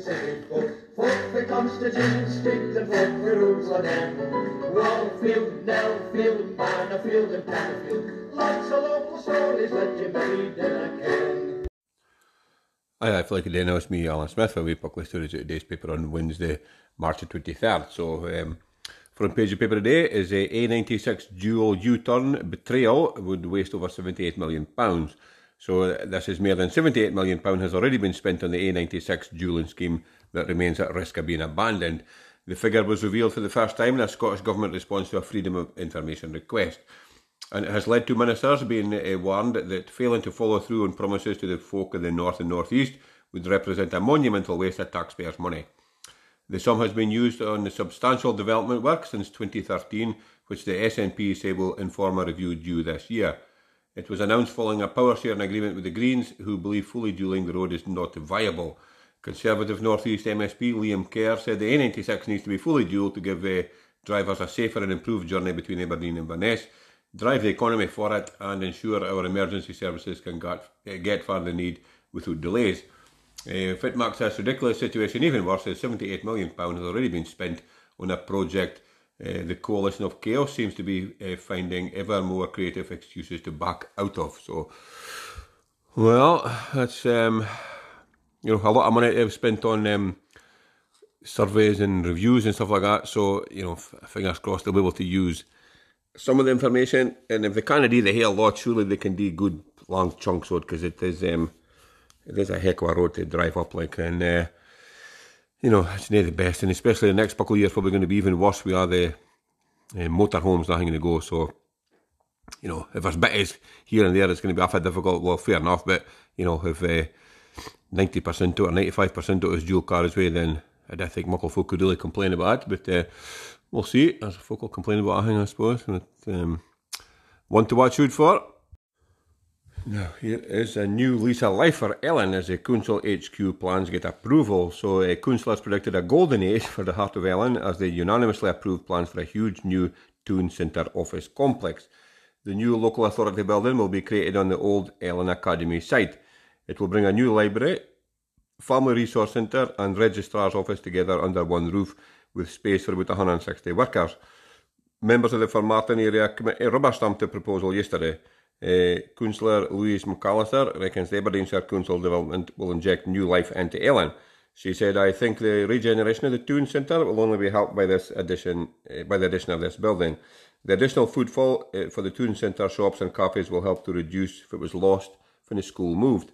city folk. Folk for Constitution Street and folk for Jerusalem. Wallfield, Nellfield, Bannerfield and Tannerfield. Lots of local stories that you may read in a I feel like again, it's me, Alan Smith, for we publish stories at today's paper on Wednesday, March the 23rd. So, um, front page of paper today is a A96 dual U-turn betrayal would waste over 78 million pounds. So this is more than 78 million pound has already been spent on the A96 dualling scheme that remains at risk of being abandoned. The figure was revealed for the first time in a Scottish Government response to a Freedom of Information request. And it has led to ministers being uh, warned that failing to follow through on promises to the folk of the North and North East would represent a monumental waste of taxpayers' money. The sum has been used on the substantial development work since 2013, which the SNP say will inform a review due this year. It was announced following a power sharing agreement with the Greens, who believe fully dualling the road is not viable. Conservative North East MSP Liam Kerr said the A96 needs to be fully dual to give uh, drivers a safer and improved journey between Aberdeen and Inverness, drive the economy for it, and ensure our emergency services can get, get far the need without delays. Uh, fit marks this ridiculous situation even worse as £78 million has already been spent on a project uh, the coalition of chaos seems to be uh, finding ever more creative excuses to back out of. So, well, that's um, you know a lot of money they've spent on um, surveys and reviews and stuff like that. So, you know, fingers crossed they'll be able to use some of the information. And if they can't do the whole lot, surely they can do good long chunks of it because it is um, it is a heck of a road to drive up like and. Uh, you know, it's near the best, and especially the next couple of years probably going to be even worse. We are the uh, motorhomes nothing to go, so you know, if there's bits here and there, it's going to be awfully difficult. Well, fair enough, but you know, if uh, ninety percent or ninety five percent of it is dual carriageway, then I don't think muckle folk could really complain about it. But uh, we'll see. As folk will complain about anything, I suppose. But, um, one to watch out for. Now, here is a new lease of life for Ellon as the Council HQ plans get approval. So, uh, Council has predicted a golden age for the heart of Ellon as they unanimously approved plans for a huge new Toon Centre office complex. The new local authority building will be created on the old Ellon Academy site. It will bring a new library, family resource centre, and registrar's office together under one roof with space for about 160 workers. Members of the Formartine area committee rubber stamped the proposal yesterday. Councillor Louise McAllister reckons the Aberdeenshire Council development will inject new life into Ellon. She said, "I think the regeneration of the Toon Centre will only be helped by this addition, uh, by the addition of this building. The additional footfall uh, for the Toon Centre shops and cafes will help to reduce if it was lost when the school moved.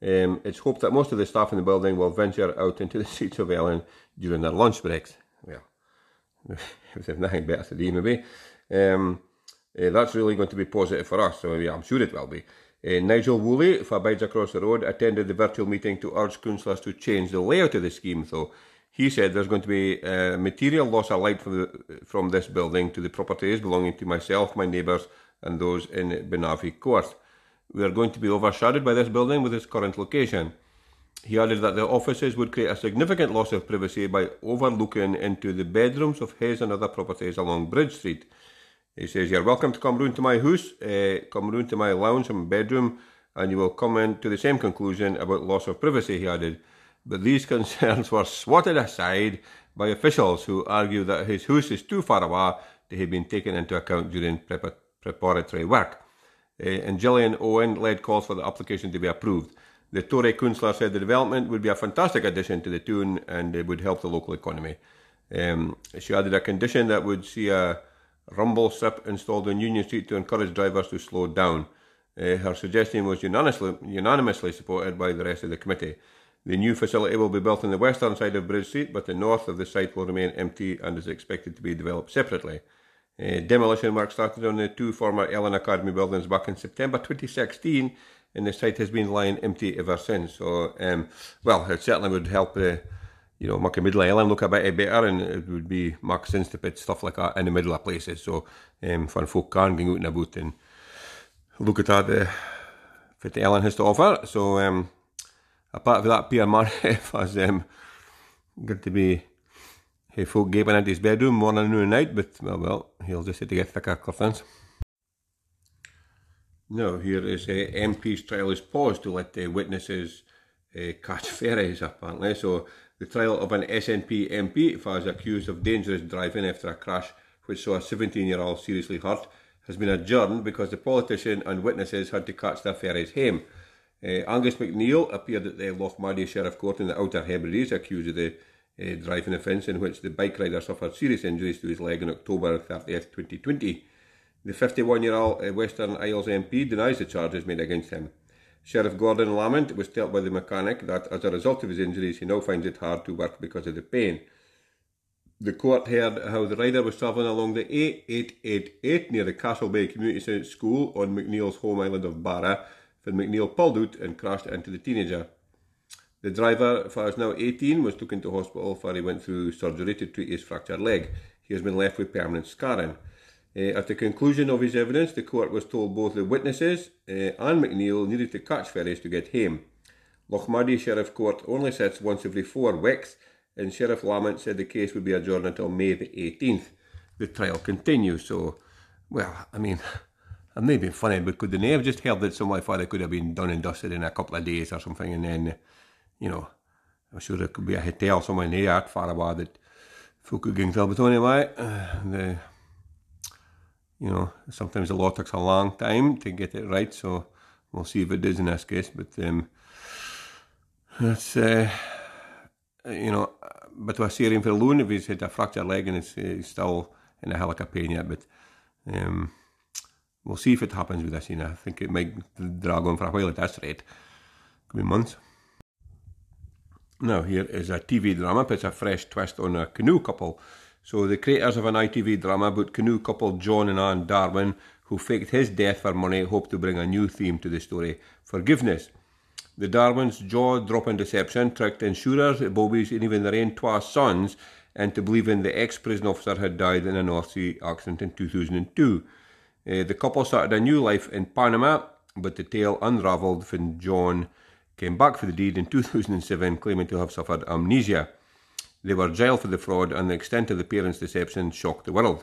Um, it's hoped that most of the staff in the building will venture out into the streets of Ellon during their lunch breaks. Well, if there's nothing better to do, maybe." Um, uh, that's really going to be positive for us, so I'm sure it will be. Uh, Nigel Woolley, for Bides Across the Road, attended the virtual meeting to urge councillors to change the layout of the scheme. So he said there's going to be uh, material loss of light from, the, from this building to the properties belonging to myself, my neighbours, and those in Benavi Court. We are going to be overshadowed by this building with its current location. He added that the offices would create a significant loss of privacy by overlooking into the bedrooms of his and other properties along Bridge Street. He says, You're welcome to come round to my house, uh, come round to my lounge and bedroom, and you will come in to the same conclusion about loss of privacy, he added. But these concerns were swatted aside by officials who argue that his house is too far away to have been taken into account during preparatory work. Uh, and Gillian Owen led calls for the application to be approved. The Tory councillor said the development would be a fantastic addition to the Toon and it would help the local economy. Um, she added a condition that would see a rumble SIP installed on Union Street to encourage drivers to slow down. Uh, her suggestion was unanimously, unanimously supported by the rest of the committee. The new facility will be built on the western side of Bridge Street, but the north of the site will remain empty and is expected to be developed separately. Uh, demolition work started on the two former Ellon Academy buildings back in September 2016, and the site has been lying empty ever since. So, um, well, it certainly would help the you know, a middle island look a bit better and it would be make sense to stuff like that in the middle of places. So um, for folk can go out and about and look at that uh, what the island has to offer. So um, apart from that, Pierre Marif has um, got to be hey, folk gaping into his bedroom morning, noon and night, but well, well, he'll just have to get thicker curtains. Now, here is uh, MP's trial is paused to let the witnesses uh, catch ferries, apparently. So The trial of an SNP MP was accused of dangerous driving after a crash which saw a 17 year old seriously hurt has been adjourned because the politician and witnesses had to catch their ferries home. Uh, Angus MacNeil appeared at the Lochmaddy Sheriff Court in the Outer Hebrides accused of the uh, driving offence in which the bike rider suffered serious injuries to his leg on October 30th, 2020. The 51 year old uh, Western Isles MP denies the charges made against him. Sheriff Gordon Lamont was told by the mechanic that as a result of his injuries, he now finds it hard to work because of the pain. The court heard how the rider was travelling along the A888 near the Castle Bay Community Centre School on MacNeil's home island of Barra when MacNeil pulled out and crashed into the teenager. The driver, who is now 18, was taken to hospital where he went through surgery to treat his fractured leg. He has been left with permanent scarring. Uh, at the conclusion of his evidence, the court was told both the witnesses uh, and MacNeil needed to catch ferries to get home. Lochmaddy Sheriff Court only sits once every four weeks and Sheriff Lamont said the case would be adjourned until May the 18th. The trial continues, so, well, I mean, it may be funny, but could they have just held it some way it could have been done and dusted in a couple of days or something, and then, you know, I'm sure there could be a hotel somewhere near that far away that folk could get to, but anyway, you know, sometimes the law takes a long time to get it right, so we'll see if it does in this case, but um, that's, uh, you know, but we're seeing for alone if he's had a fractured leg and uh, he's still in a helica pain yet. But um, we'll see if it happens with this. You know, I think it might drag on for a while at this rate. Could be months. Now, here is a TV drama, it's a fresh twist on a canoe couple. So, the creators of an ITV drama about canoe couple John and Anne Darwin, who faked his death for money, hope to bring a new theme to the story forgiveness. The Darwins' jaw-dropping deception tricked insurers, bobbies, and even their own twa sons into believing the ex-prison officer had died in a North Sea accident in 2002. Uh, the couple started a new life in Panama, but the tale unravelled when John came back for the deed in 2007, claiming to have suffered amnesia. They were jailed for the fraud, and the extent of the parents' deception shocked the world.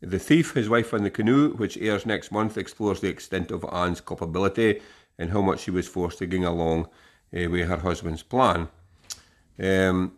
The Thief, His Wife and the Canoe, which airs next month, explores the extent of Anne's culpability and how much she was forced to ging along uh, with her husband's plan. Um,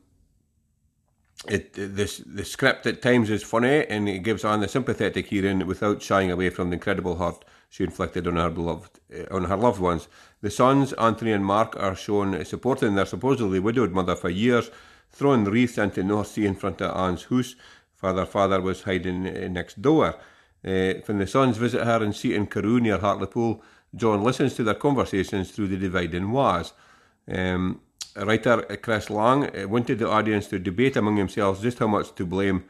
it, this, the script at times is funny and it gives Anne a sympathetic hearing without shying away from the incredible hurt she inflicted on her beloved, uh, on her loved ones. The sons, Anthony and Mark, are shown supporting their supposedly widowed mother for years, throwing wreaths into North Sea in front of Anne's house, for their father was hiding next door. Uh, when the sons visit her in Seaton Carew near Hartlepool, John listens to their conversations through the dividing walls. Um, writer Chris Lang uh, wanted the audience to debate among themselves just how much to blame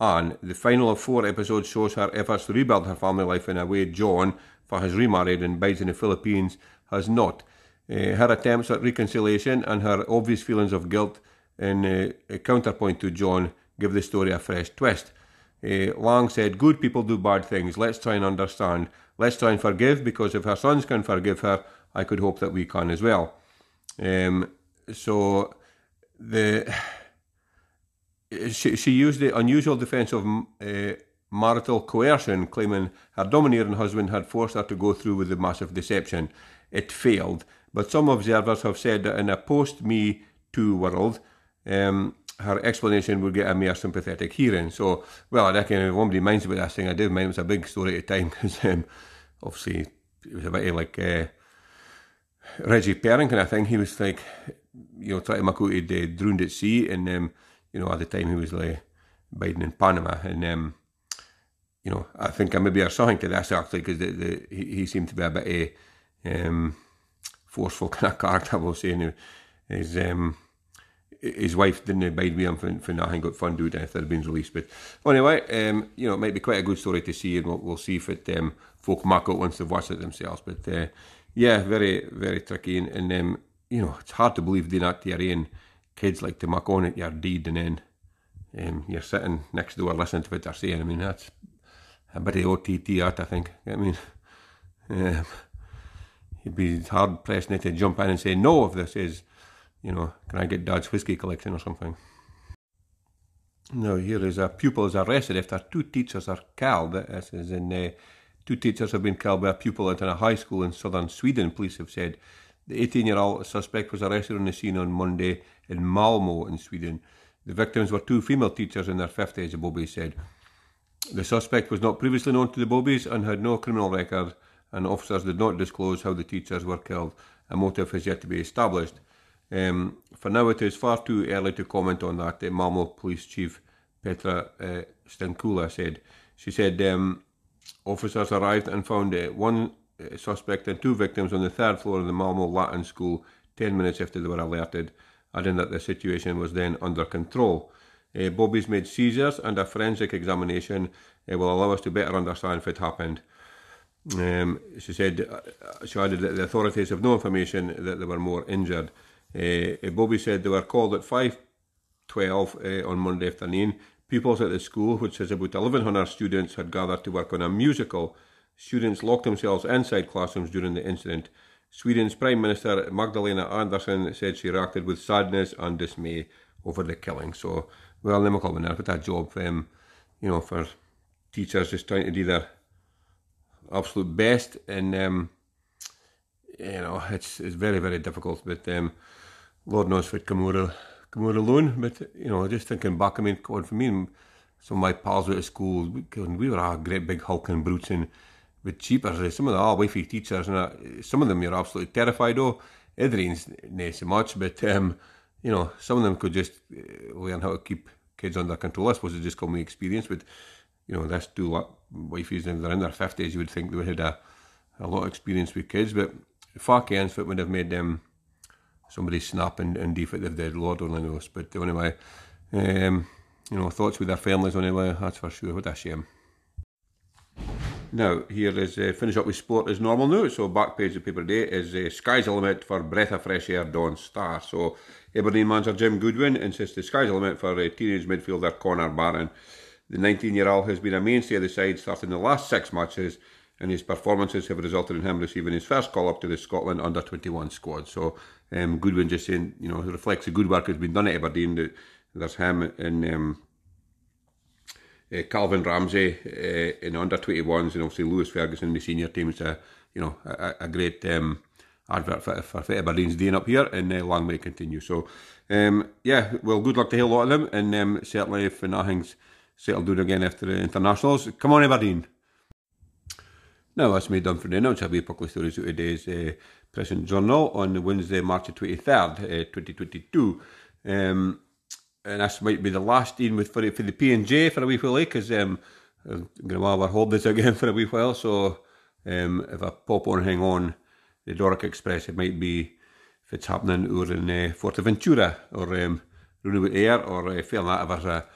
Anne. The final of four episodes shows her efforts to rebuild her family life in a way John, for his remarried and bides in the Philippines, has not. Uh, her attempts at reconciliation and her obvious feelings of guilt in uh, a counterpoint to John give the story a fresh twist. Uh, Lang said, Good people do bad things. Let's try and understand. Let's try and forgive because if her sons can forgive her, I could hope that we can as well. Um, so the she, she used the unusual defence of uh, marital coercion, claiming her domineering husband had forced her to go through with the massive deception. It failed, but some observers have said that in a post Me Too world, um, her explanation would get a mere sympathetic hearing. So, well, I reckon nobody minds about this thing, I did mind it was a big story at the time because um, obviously it was a bit like uh, Reggie Perrin kind of thing. He was like, you know, trying to make out he'd uh, drowned at sea, and um, you know, at the time he was like Biden in Panama, and um, you know, I think I maybe there's something to this actually because the, the, he, he seemed to be a bit uh, um, forceful kind of character. I will say, his um, his wife didn't abide with him for, for nothing, got fun doing if had been released. But anyway, um, you know, it might be quite a good story to see, and we'll, we'll see if it um, folk mark out once they've watched it themselves. But uh, yeah, very, very tricky. And, and um, you know, it's hard to believe that to your own kids, like to mark on at your deed, and then um, you're sitting next door listening to what they're saying. I mean, that's a bit of OTT art, I think. I mean, um, you'd be hard pressed not to jump in and say no if this is you know, can I get Dad's whiskey collection or something? Now, here is a pupil is arrested after two teachers are killed. This is in uh, two teachers have been killed by a pupil at a high school in southern Sweden. Police have said The 18 year old suspect was arrested on the scene on Monday in Malmo in Sweden. The victims were two female teachers in their 50s, the Bobby said. The suspect was not previously known to the Bobbies and had no criminal record, and officers did not disclose how the teachers were killed. A motive has yet to be established. Um, for now, it is far too early to comment on that, the Malmo Police Chief Petra uh, Stenkula said. She said um, officers arrived and found uh, one uh, suspect and two victims on the third floor of the Malmo Latin School 10 minutes after they were alerted, adding that the situation was then under control. Uh, Bobby's made seizures and a forensic examination uh, will allow us to better understand if it happened. Um, she said, uh, she added that the authorities have no information that there were more injured. Uh, Bobby said they were called at 5.12 uh, on Monday afternoon. Pupils at the school, which has about 1,100 students, had gathered to work on a musical. Students locked themselves inside classrooms during the incident. Sweden's Prime Minister Magdalena Andersson said she reacted with sadness and dismay over the killing. So, well, ook al wanneer with that job, um, you know, for teachers just trying to do their absolute best, and um, you know, it's it's very very difficult. But um, Lord knows what come out of come out alone. But you know, just thinking back, I mean, God, for me, some of my pals were at school, we were a great big hulking brutes and with cheapers. Some of the all wifey teachers, and some of them you're absolutely terrified of. Everything's not so much, but um, you know, some of them could just uh, learn how to keep kids under control. I suppose it just called me experience, but you know, this lot wifeys and they're in their fifties, you would think they would have had a, a lot of experience with kids, but fuck ends it would have made them somebody snap and, and defective dead, Lord only knows. But anyway, um, you know, thoughts with their families anyway, that's for sure. What a shame. Now, here is uh, finish up with sport as normal now. So, back page of paper today is uh, sky's limit for breath of fresh air Dawn Star. So, Aberdeen manager Jim Goodwin insists the sky's limit for uh, teenage midfielder Connor Barron. The 19 year old has been a mainstay of the side, starting the last six matches, and his performances have resulted in him receiving his first call up to the Scotland under 21 squad. So, um, Goodwin just saying, you know, it reflects the good work that's been done at Aberdeen. There's him and um, uh, Calvin Ramsey uh, in under 21s, and obviously Lewis Ferguson in the senior team. It's a, you know, a, a great um, advert for, for, for Aberdeen's doing up here, and uh, long may continue. So, um, yeah, well, good luck to a lot of them, and um, certainly if nothing's settled down again after the internationals, come on, Aberdeen. Now, that's me done for the announcement. I'll be public stories of today's uh, Press and Journal on Wednesday, March 23rd, uh, 2022. Um, and this might be the last in with for, for the P&J for a wee while, because eh, um, I'm going to have our holidays again for a wee while. So um, if I pop on hang on the Doric Express, it might be if it's happening over in uh, Fuerteventura or um, Air or uh, failing that if there's a,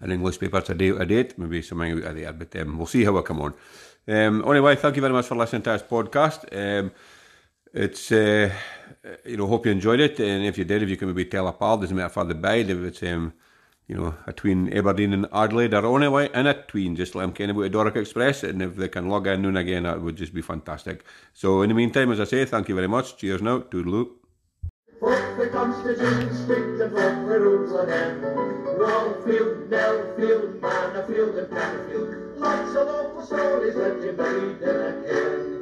an English paper to date, a date, maybe something out of there. But um, we'll see how I come on. Um, anyway, thank you very much for listening to this podcast. Um, it's uh, you know hope you enjoyed it, and if you did, if you can maybe tell a pal, doesn't matter for the bide if it's um, you know a tween Aberdeen and Adelaide or anyway in a tween, just let them kind about the Doric Express, and if they can log in noon again, that would just be fantastic. So in the meantime, as I say, thank you very much. Cheers now, toodaloo. Fuck the Constitution, stick the fuck the rules again. Wallfield, Nellfield, Manorfield and Pannerfield. Of local stories that you made a can.